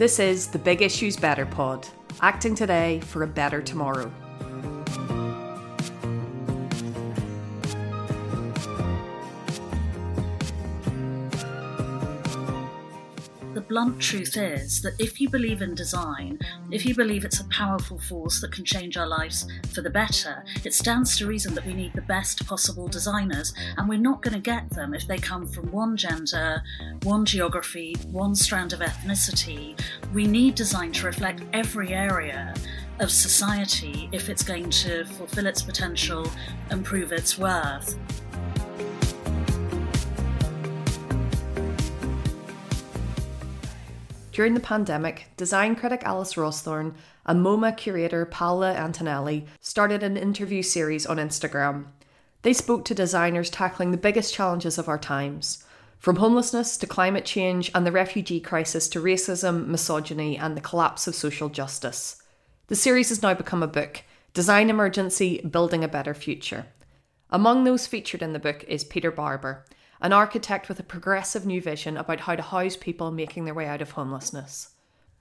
This is the Big Issues Better Pod, acting today for a better tomorrow. Blunt truth is that if you believe in design, if you believe it's a powerful force that can change our lives for the better, it stands to reason that we need the best possible designers, and we're not going to get them if they come from one gender, one geography, one strand of ethnicity. We need design to reflect every area of society if it's going to fulfill its potential and prove its worth. During the pandemic, design critic Alice Rawsthorn and MoMA curator Paola Antonelli started an interview series on Instagram. They spoke to designers tackling the biggest challenges of our times, from homelessness to climate change and the refugee crisis to racism, misogyny, and the collapse of social justice. The series has now become a book Design Emergency Building a Better Future. Among those featured in the book is Peter Barber, an architect with a progressive new vision about how to house people making their way out of homelessness.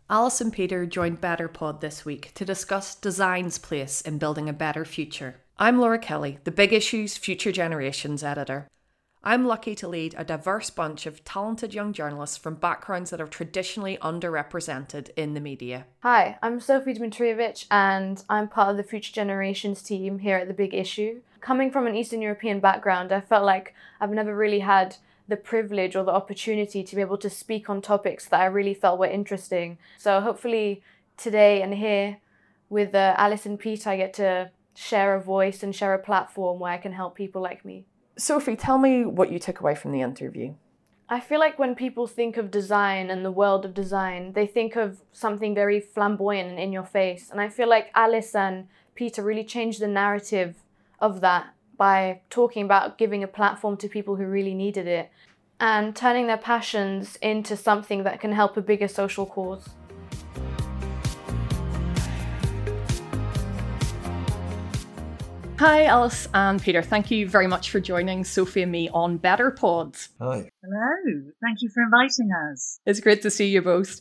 Alice and Peter joined BetterPod this week to discuss design's place in building a better future. I'm Laura Kelly, the Big Issues Future Generations editor. I'm lucky to lead a diverse bunch of talented young journalists from backgrounds that are traditionally underrepresented in the media. Hi, I'm Sophie Dimitrijevic, and I'm part of the Future Generations team here at The Big Issue. Coming from an Eastern European background, I felt like I've never really had the privilege or the opportunity to be able to speak on topics that I really felt were interesting. So hopefully today and here with uh, Alice and Pete, I get to share a voice and share a platform where I can help people like me. Sophie, tell me what you took away from the interview. I feel like when people think of design and the world of design, they think of something very flamboyant and in your face. And I feel like Alice and Peter really changed the narrative of that by talking about giving a platform to people who really needed it and turning their passions into something that can help a bigger social cause. Hi, Alice and Peter. Thank you very much for joining Sophie and me on Better Pods. Hi. Hello. Thank you for inviting us. It's great to see you both.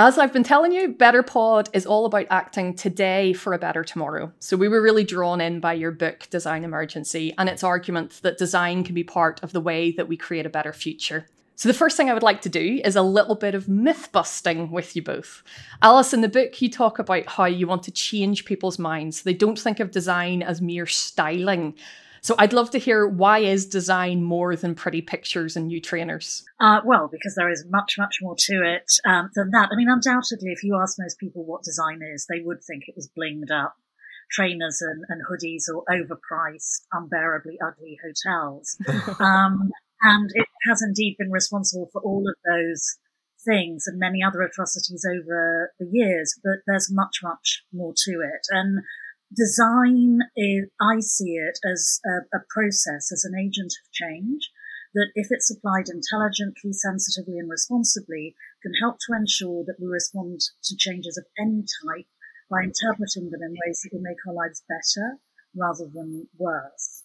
As I've been telling you, Better Pod is all about acting today for a better tomorrow. So we were really drawn in by your book, Design Emergency, and its argument that design can be part of the way that we create a better future. So, the first thing I would like to do is a little bit of myth busting with you both. Alice, in the book, you talk about how you want to change people's minds. They don't think of design as mere styling. So, I'd love to hear why is design more than pretty pictures and new trainers? Uh, well, because there is much, much more to it um, than that. I mean, undoubtedly, if you ask most people what design is, they would think it was blinged up trainers and, and hoodies or overpriced, unbearably ugly hotels. um, and it has indeed been responsible for all of those things and many other atrocities over the years, but there's much, much more to it. And design is, I see it as a, a process, as an agent of change that if it's applied intelligently, sensitively and responsibly can help to ensure that we respond to changes of any type by interpreting them in ways that will make our lives better rather than worse.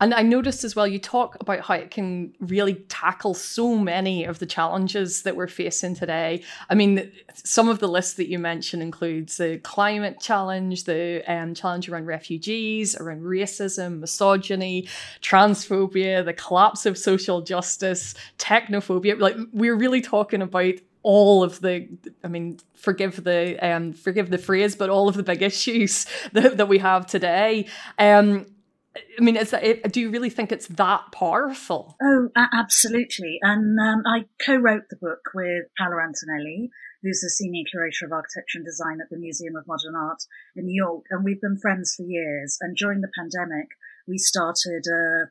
And I noticed as well, you talk about how it can really tackle so many of the challenges that we're facing today. I mean, some of the lists that you mentioned includes the climate challenge, the um, challenge around refugees, around racism, misogyny, transphobia, the collapse of social justice, technophobia. Like we're really talking about all of the i mean forgive the um forgive the phrase but all of the big issues that, that we have today um I mean, is that, do you really think it's that powerful? Oh, absolutely. And um, I co-wrote the book with Paola Antonelli, who's the senior curator of architecture and design at the Museum of Modern Art in New York, and we've been friends for years. And during the pandemic, we started a,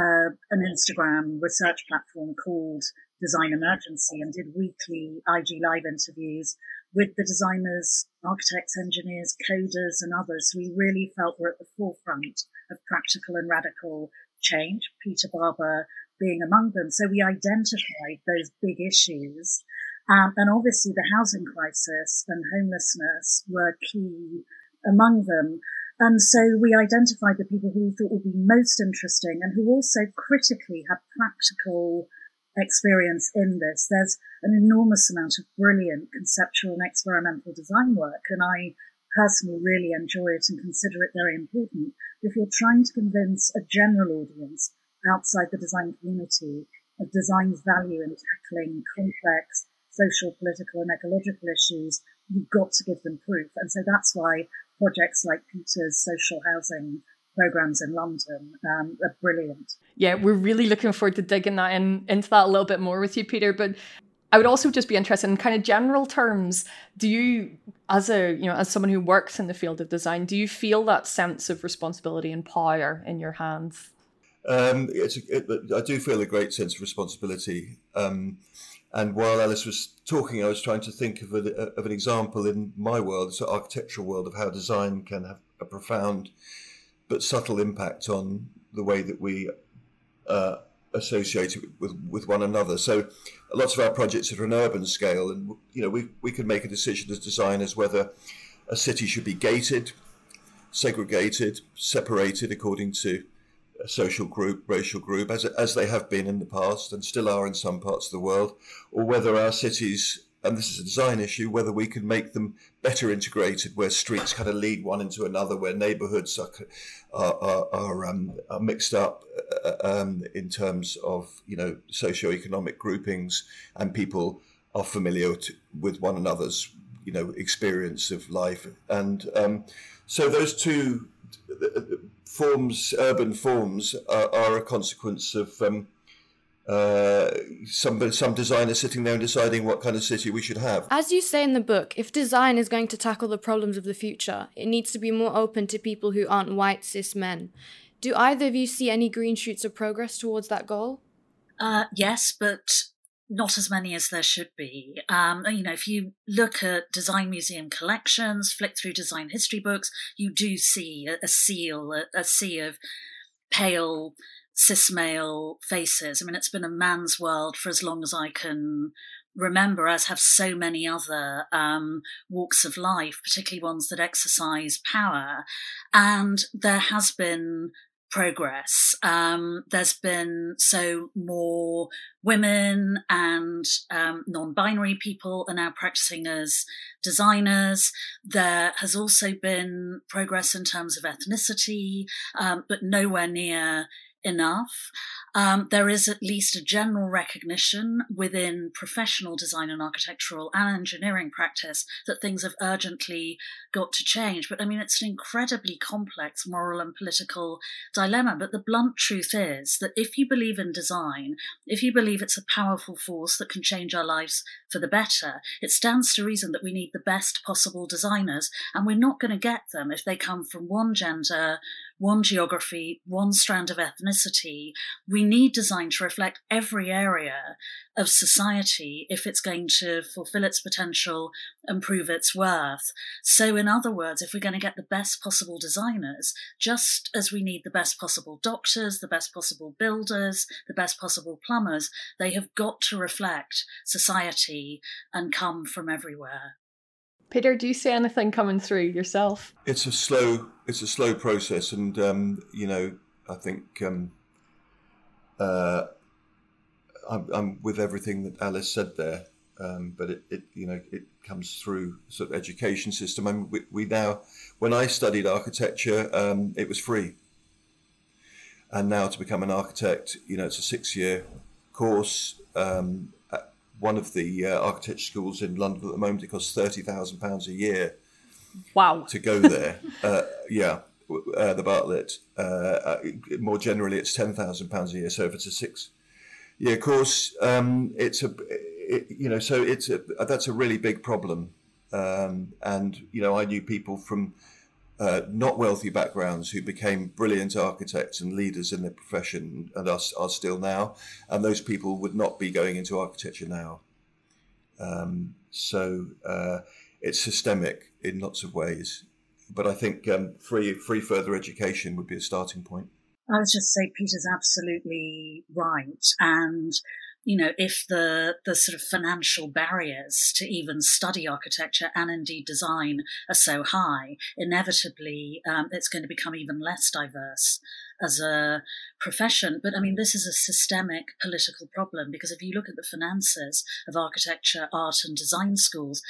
a, an Instagram research platform called Design Emergency and did weekly IG live interviews with the designers, architects, engineers, coders, and others. Who we really felt we're at the forefront of practical and radical change, Peter Barber being among them. So we identified those big issues. Um, and obviously the housing crisis and homelessness were key among them. And so we identified the people who we thought would be most interesting and who also critically had practical experience in this. There's an enormous amount of brilliant conceptual and experimental design work, and I personally really enjoy it and consider it very important. But If you're trying to convince a general audience outside the design community of design's value in tackling complex social, political, and ecological issues, you've got to give them proof. And so that's why projects like Peter's social housing programs in London um, are brilliant. Yeah, we're really looking forward to digging that in into that a little bit more with you, Peter. But I would also just be interested in kind of general terms. Do you, as a you know, as someone who works in the field of design, do you feel that sense of responsibility and power in your hands? Um, it, I do feel a great sense of responsibility. Um, and while Alice was talking, I was trying to think of, a, of an example in my world, so architectural world, of how design can have a profound but subtle impact on the way that we uh, associate it with, with one another. So lots of our projects are an urban scale, and you know we we can make a decision as designers whether a city should be gated, segregated, separated according to a social group, racial group, as, as they have been in the past and still are in some parts of the world, or whether our cities, and this is a design issue, whether we can make them better integrated, where streets kind of lead one into another, where neighborhoods are, are, are, are, um, are mixed up uh, um, in terms of, you know, socio-economic groupings and people are familiar to, with one another's, you know, experience of life. And um, so those two forms, urban forms, are, are a consequence of um, uh, some some designer sitting there and deciding what kind of city we should have. As you say in the book, if design is going to tackle the problems of the future, it needs to be more open to people who aren't white cis men. Do either of you see any green shoots of progress towards that goal? Uh, yes, but not as many as there should be. Um, you know, if you look at design museum collections, flick through design history books, you do see a, a seal, a, a sea of pale cis male faces. I mean, it's been a man's world for as long as I can remember, as have so many other um, walks of life, particularly ones that exercise power. And there has been progress. Um, there's been so more women and um, non-binary people are now practicing as designers. There has also been progress in terms of ethnicity, um, but nowhere near enough. Um, there is at least a general recognition within professional design and architectural and engineering practice that things have urgently got to change. But I mean, it's an incredibly complex moral and political dilemma. But the blunt truth is that if you believe in design, if you believe it's a powerful force that can change our lives for the better, it stands to reason that we need the best possible designers. And we're not going to get them if they come from one gender, one geography, one strand of ethnicity. We need design to reflect every area of society if it's going to fulfill its potential and prove its worth. So, in other words, if we're going to get the best possible designers, just as we need the best possible doctors, the best possible builders, the best possible plumbers, they have got to reflect society and come from everywhere. Peter, do you see anything coming through yourself? It's a slow, it's a slow process, and um, you know, I think um, uh, I'm, I'm, with everything that Alice said there. Um, but it, it, you know, it comes through sort of education system. I mean, we, we now, when I studied architecture, um, it was free, and now to become an architect, you know, it's a six-year course. Um, one of the uh, architecture schools in London at the moment. It costs thirty thousand pounds a year. Wow. To go there, uh, yeah, uh, the Bartlett. Uh, uh, more generally, it's ten thousand pounds a year. So if it's a six-year course, um, it's a, it, you know, so it's a that's a really big problem. Um, and you know, I knew people from uh, not wealthy backgrounds who became brilliant architects and leaders in their profession and are, are still now. And those people would not be going into architecture now. Um, so uh, it's systemic in lots of ways. But I think um, free, free further education would be a starting point. I was just say Peter's absolutely right. And you know, if the the sort of financial barriers to even study architecture and indeed design are so high, inevitably um, it's going to become even less diverse as a profession. But I mean, this is a systemic political problem because if you look at the finances of architecture, art, and design schools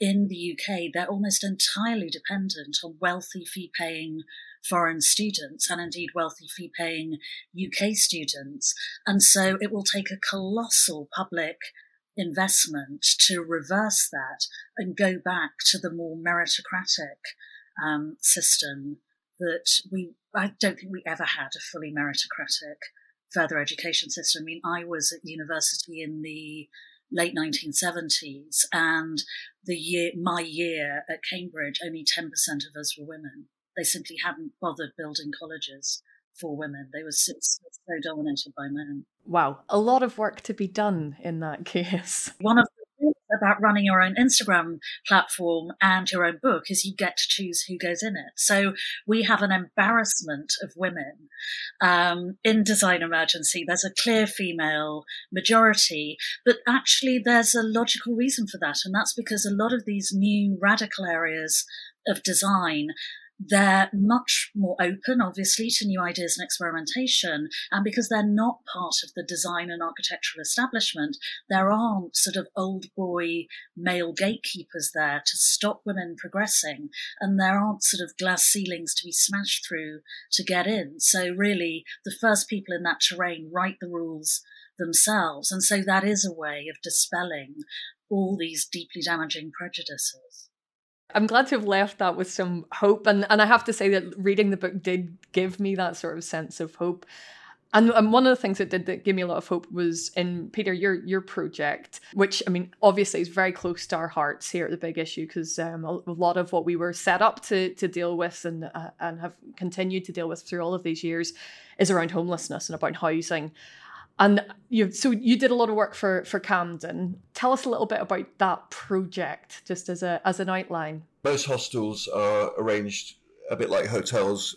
in the UK, they're almost entirely dependent on wealthy fee paying foreign students and indeed wealthy fee paying UK students. And so it will take a colossal public investment to reverse that and go back to the more meritocratic um, system that we, I don't think we ever had a fully meritocratic further education system. I mean, I was at university in the late 1970s and the year, my year at Cambridge, only 10% of us were women. They simply hadn't bothered building colleges for women. They were so, so dominated by men. Wow, a lot of work to be done in that case. One of the things about running your own Instagram platform and your own book is you get to choose who goes in it. So we have an embarrassment of women um, in Design Emergency. There's a clear female majority, but actually there's a logical reason for that. And that's because a lot of these new radical areas of design they're much more open, obviously, to new ideas and experimentation. And because they're not part of the design and architectural establishment, there aren't sort of old boy male gatekeepers there to stop women progressing. And there aren't sort of glass ceilings to be smashed through to get in. So really, the first people in that terrain write the rules themselves. And so that is a way of dispelling all these deeply damaging prejudices. I'm glad to have left that with some hope. And, and I have to say that reading the book did give me that sort of sense of hope. And, and one of the things that did that give me a lot of hope was in Peter your your project, which I mean obviously is very close to our hearts here at the Big Issue because um, a, a, lot of what we were set up to to deal with and uh, and have continued to deal with through all of these years is around homelessness and about housing. And you so you did a lot of work for for Camden. Tell us a little bit about that project, just as a as an outline. Most hostels are arranged a bit like hotels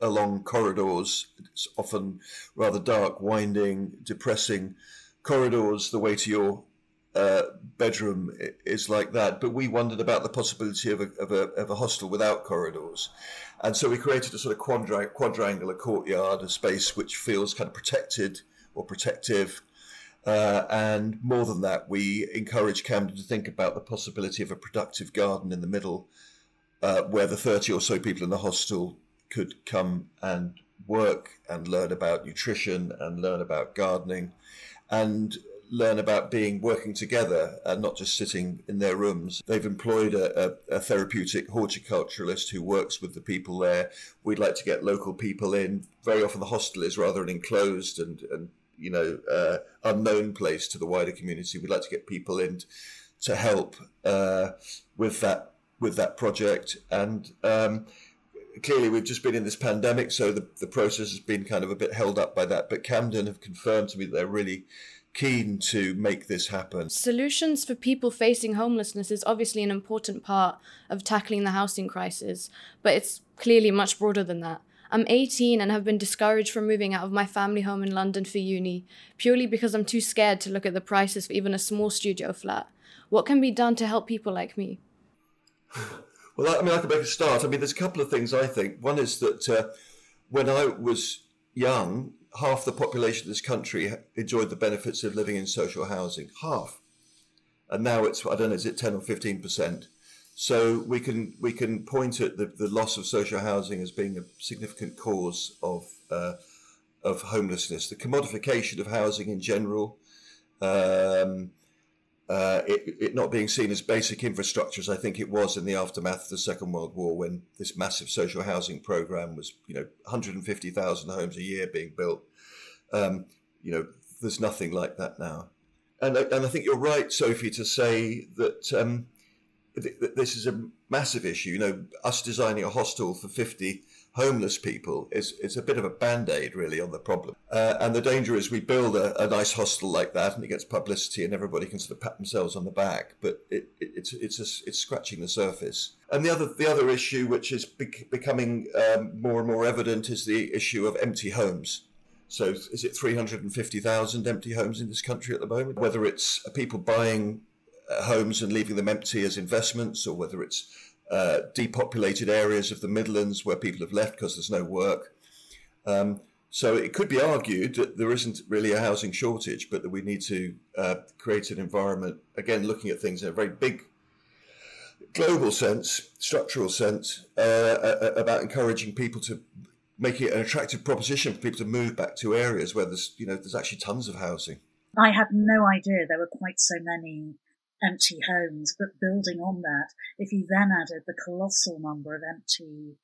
along corridors. It's often rather dark, winding, depressing corridors. The way to your uh, bedroom is like that. But we wondered about the possibility of a, of a, of a hostel without corridors. And so we created a sort of quadra- quadrangular courtyard, a space which feels kind of protected or protective. Uh, and more than that, we encourage Camden to think about the possibility of a productive garden in the middle, uh, where the 30 or so people in the hostel could come and work and learn about nutrition and learn about gardening and learn about being working together and not just sitting in their rooms. They've employed a, a, a, therapeutic horticulturalist who works with the people there. We'd like to get local people in. Very often the hostel is rather an enclosed and, and you know uh, unknown place to the wider community. We'd like to get people in to help uh, with that with that project, and um, clearly we've just been in this pandemic, so the, the process has been kind of a bit held up by that. But Camden have confirmed to me that they're really keen to make this happen. Solutions for people facing homelessness is obviously an important part of tackling the housing crisis, but it's clearly much broader than that. I'm 18 and have been discouraged from moving out of my family home in London for uni, purely because I'm too scared to look at the prices for even a small studio flat. What can be done to help people like me? Well, I mean, I can make a start. I mean, there's a couple of things I think. One is that uh, when I was young, half the population of this country enjoyed the benefits of living in social housing. Half. And now it's, I don't know, is it 10 or 15%? So we can we can point at the, the loss of social housing as being a significant cause of uh, of homelessness, the commodification of housing in general, um, uh, it, it, not being seen as basic infrastructure as I think it was in the aftermath of the Second World War, when this massive social housing program was, you know, 150,000 homes a year being built. Um, you know, there's nothing like that now. And, and I think you're right, Sophie, to say that um, this is a massive issue. You know, us designing a hostel for 50 homeless people is, is a bit of a band aid, really, on the problem. Uh, and the danger is we build a, a, nice hostel like that and it gets publicity and everybody can sort of pat themselves on the back, but it, it, it's, it's, a, it's scratching the surface. And the other, the other issue, which is be- becoming um, more and more evident, is the issue of empty homes. So is it 350,000 empty homes in this country at the moment? Whether it's people buying homes and leaving them empty as investments, or whether it's uh, depopulated areas of the Midlands where people have left because there's no work. Um, so it could be argued that there isn't really a housing shortage, but that we need to uh, create an environment, again, looking at things in a very big global sense, structural sense, uh, about encouraging people to make it an attractive proposition for people to move back to areas where there's, you know, there's actually tons of housing. I had no idea there were quite so many empty homes, but building on that, if you then added the colossal number of empty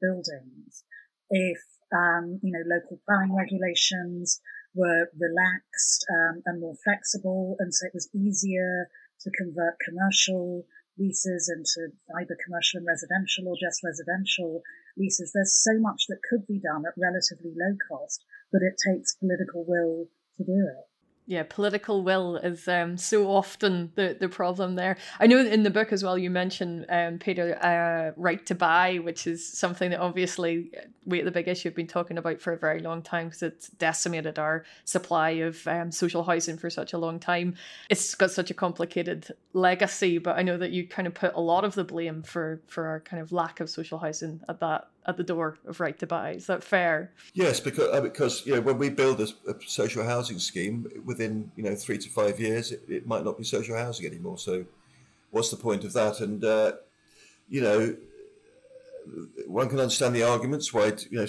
buildings, if um, you know local planning regulations were relaxed um, and more flexible, and so it was easier to convert commercial leases into either commercial and residential or just residential leases. There's so much that could be done at relatively low cost, but it takes political will to do it yeah, political will is um, so often the, the problem there. I know in the book as well you mentioned um, Peter uh, right to buy, which is something that obviously we at the big issue have been talking about for a very long time because it's decimated our supply of um, social housing for such a long time. It's got such a complicated legacy, but I know that you kind of put a lot of the blame for for our kind of lack of social housing at that at the door of right to buy. Is that fair? Yes, because uh, because you know when we build a, a, social housing scheme, within you know three to five years, it, it, might not be social housing anymore. So, what's the point of that? And uh, you know, one can understand the arguments why you know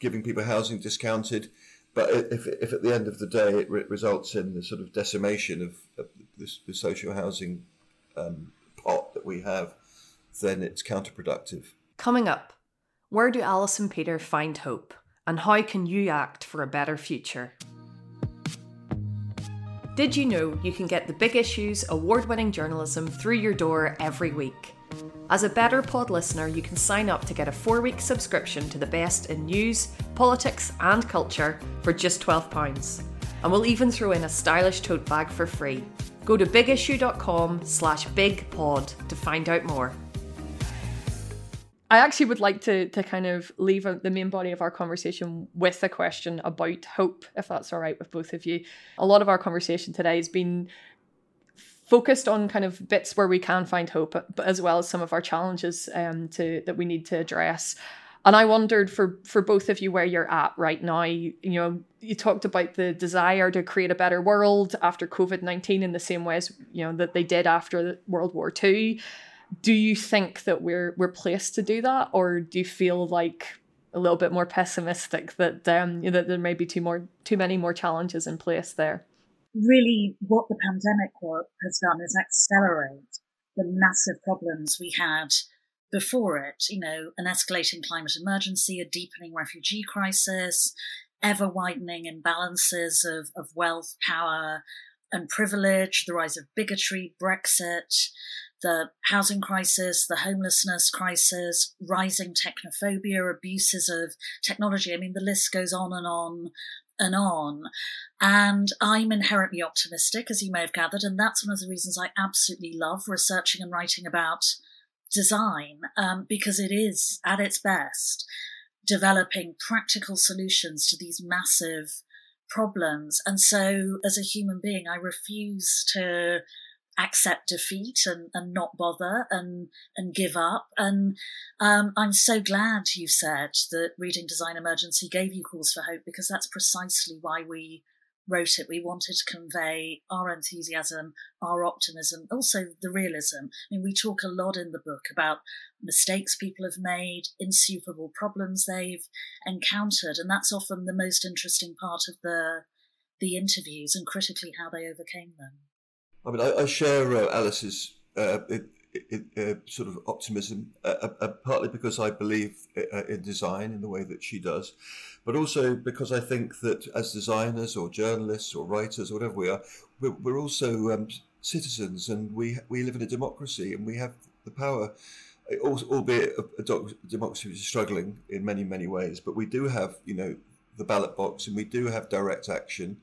giving people housing discounted, but if if at the end of the day it re- results in the sort of decimation of, of this, the social housing um, pot that we have, then it's counterproductive. Coming up where do Alice and Peter find hope? And how can you act for a better future? Did you know you can get the big issues, award winning journalism through your door every week? As a Better Pod listener, you can sign up to get a four week subscription to the best in news, politics, and culture for just £12. And we'll even throw in a stylish tote bag for free. Go to bigissue.com slash bigpod to find out more. I actually would like to to kind of leave a, the main body of our conversation with a question about hope, if that's all right with both of you. A lot of our conversation today has been focused on kind of bits where we can find hope, but, as well as some of our challenges um, to that we need to address. And I wondered for for both of you where you're at right now. You, you know, you talked about the desire to create a better world after COVID nineteen in the same way as you know that they did after World War Two do you think that we're we're placed to do that, or do you feel like a little bit more pessimistic that um, that there may be too more too many more challenges in place there? Really, what the pandemic has done is accelerate the massive problems we had before it. You know, an escalating climate emergency, a deepening refugee crisis, ever widening imbalances of, of wealth, power, and privilege, the rise of bigotry, Brexit, the housing crisis, the homelessness crisis, rising technophobia, abuses of technology. I mean, the list goes on and on and on. And I'm inherently optimistic, as you may have gathered. And that's one of the reasons I absolutely love researching and writing about design, um, because it is at its best developing practical solutions to these massive problems. And so as a human being, I refuse to accept defeat and, and not bother and and give up. And um, I'm so glad you said that Reading Design Emergency gave you cause for hope because that's precisely why we wrote it. We wanted to convey our enthusiasm, our optimism, also the realism. I mean, we talk a lot in the book about mistakes people have made, insuperable problems they've encountered, and that's often the most interesting part of the the interviews and critically how they overcame them. I mean, I, I share uh, Alice's uh, it, it, uh, sort of optimism, uh, uh, partly because I believe in design in the way that she does, but also because I think that as designers or journalists or writers or whatever we are, we're, we're also um, citizens and we we live in a democracy and we have the power. Albeit a, a democracy which is struggling in many many ways, but we do have you know the ballot box and we do have direct action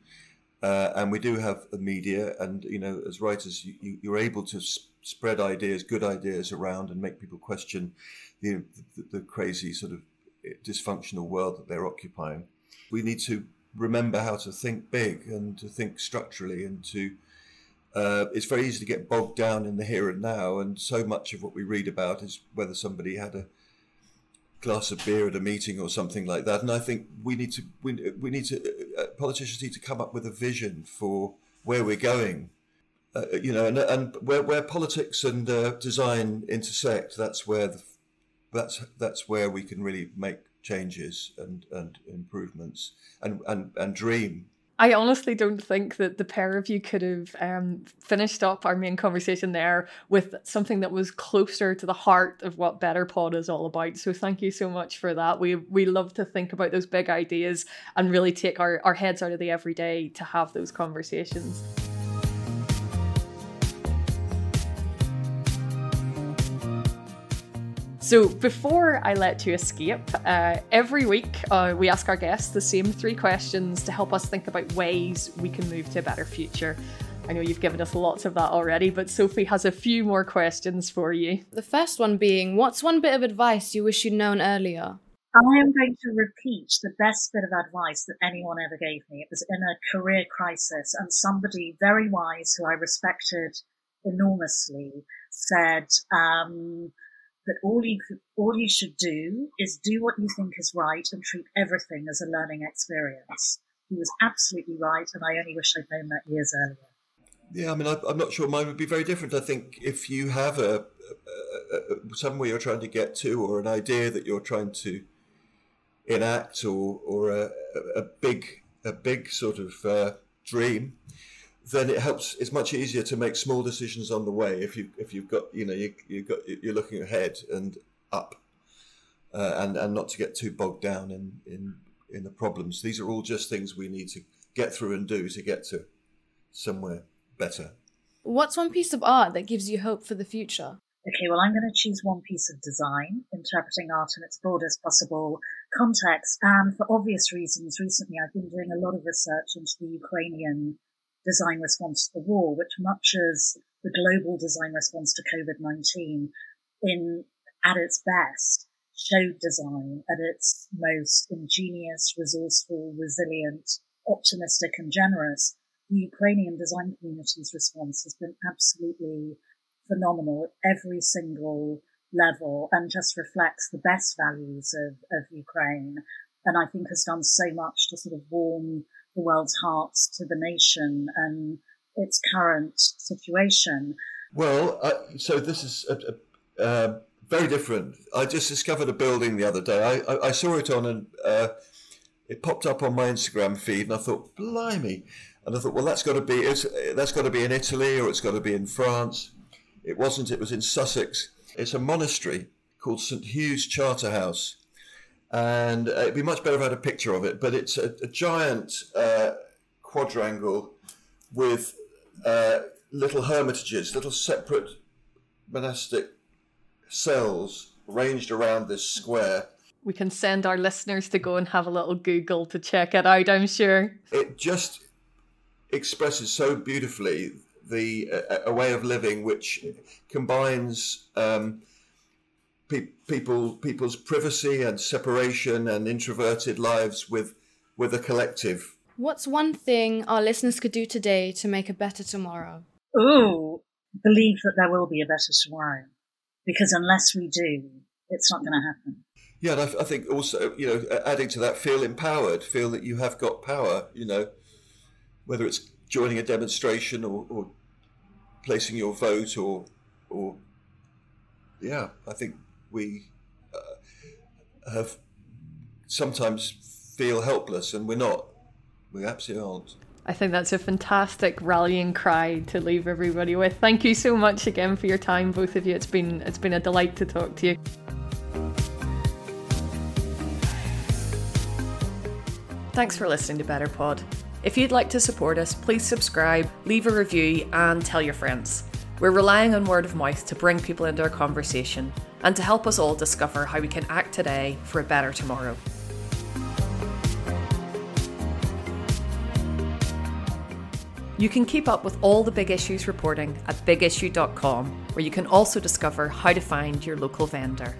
uh, and we do have a media, and you know, as writers, you, you, are able to spread ideas, good ideas around, and make people question the, the, the crazy sort of dysfunctional world that they're occupying. We need to remember how to think big and to think structurally and to uh, it's very easy to get bogged down in the here and now and so much of what we read about is whether somebody had a glass of beer at a meeting or something like that and i think we need to we, we need to uh, politicians need to come up with a vision for where we're going uh, you know and, and where, where politics and uh, design intersect that's where the, that's that's where we can really make changes and, and improvements and, and, and dream. I honestly don't think that the pair of you could have um, finished up our main conversation there with something that was closer to the heart of what Better Pod is all about. So thank you so much for that. We we love to think about those big ideas and really take our, our heads out of the everyday to have those conversations. So, before I let you escape, uh, every week uh, we ask our guests the same three questions to help us think about ways we can move to a better future. I know you've given us lots of that already, but Sophie has a few more questions for you. The first one being What's one bit of advice you wish you'd known earlier? I am going to repeat the best bit of advice that anyone ever gave me. It was in a career crisis, and somebody very wise who I respected enormously said, um, that all you all you should do is do what you think is right and treat everything as a learning experience. He was absolutely right, and I only wish I'd known that years earlier. Yeah, I mean, I, am not sure mine would be very different. I think if you have a, a, a, somewhere you're trying to get to, or an idea that you're trying to enact, or or a, a big a big sort of uh, dream, then it helps. It's much easier to make small decisions on the way if you if you've got you know you you got you're looking ahead and up, uh, and and not to get too bogged down in in in the problems. These are all just things we need to get through and do to get to somewhere better. What's one piece of art that gives you hope for the future? Okay, well, I'm going to choose one piece of design, interpreting art in its broadest possible context. And for obvious reasons, recently I've been doing a lot of research into the Ukrainian design response to the war, which much as the global design response to COVID-19 in, at its best, showed design at its most ingenious, resourceful, resilient, optimistic and generous. The Ukrainian design community's response has been absolutely phenomenal at every single level and just reflects the best values of, of Ukraine. And I think has done so much to sort of warm the world's hearts to the nation and its current situation. Well, uh, so this is a, a, uh, very different. I just discovered a building the other day. I, I, I saw it on and uh, it popped up on my Instagram feed, and I thought, blimey! And I thought, well, that's got to be that's got to be in Italy or it's got to be in France. It wasn't. It was in Sussex. It's a monastery called St Hugh's Charterhouse and uh, it'd be much better if I had a picture of it. But it's a, a giant uh, quadrangle with uh, little hermitages, little separate monastic cells ranged around this square. We can send our listeners to go and have a little Google to check it out. I'm sure it just expresses so beautifully the a way of living which combines. Um, pe- people people's privacy and separation and introverted lives with with a collective. What's one thing our listeners could do today to make a better tomorrow? Oh, believe that there will be a better tomorrow, because unless we do, it's not going to happen. Yeah, and I, I, think also, you know, adding to that, feel empowered, feel that you have got power. You know, whether it's joining a demonstration or, or placing your vote, or, or yeah, I think we uh, have sometimes feel helpless, and we're not. We absolutely aren't. I think that's a fantastic rallying cry to leave everybody with. Thank you so much again for your time, both of you. It's been it's been a delight to talk to you. Thanks for listening to Better Pod. If you'd like to support us, please subscribe, leave a review, and tell your friends. We're relying on word of mouth to bring people into our conversation and to help us all discover how we can act today for a better tomorrow. You can keep up with all the big issues reporting at bigissue.com, where you can also discover how to find your local vendor.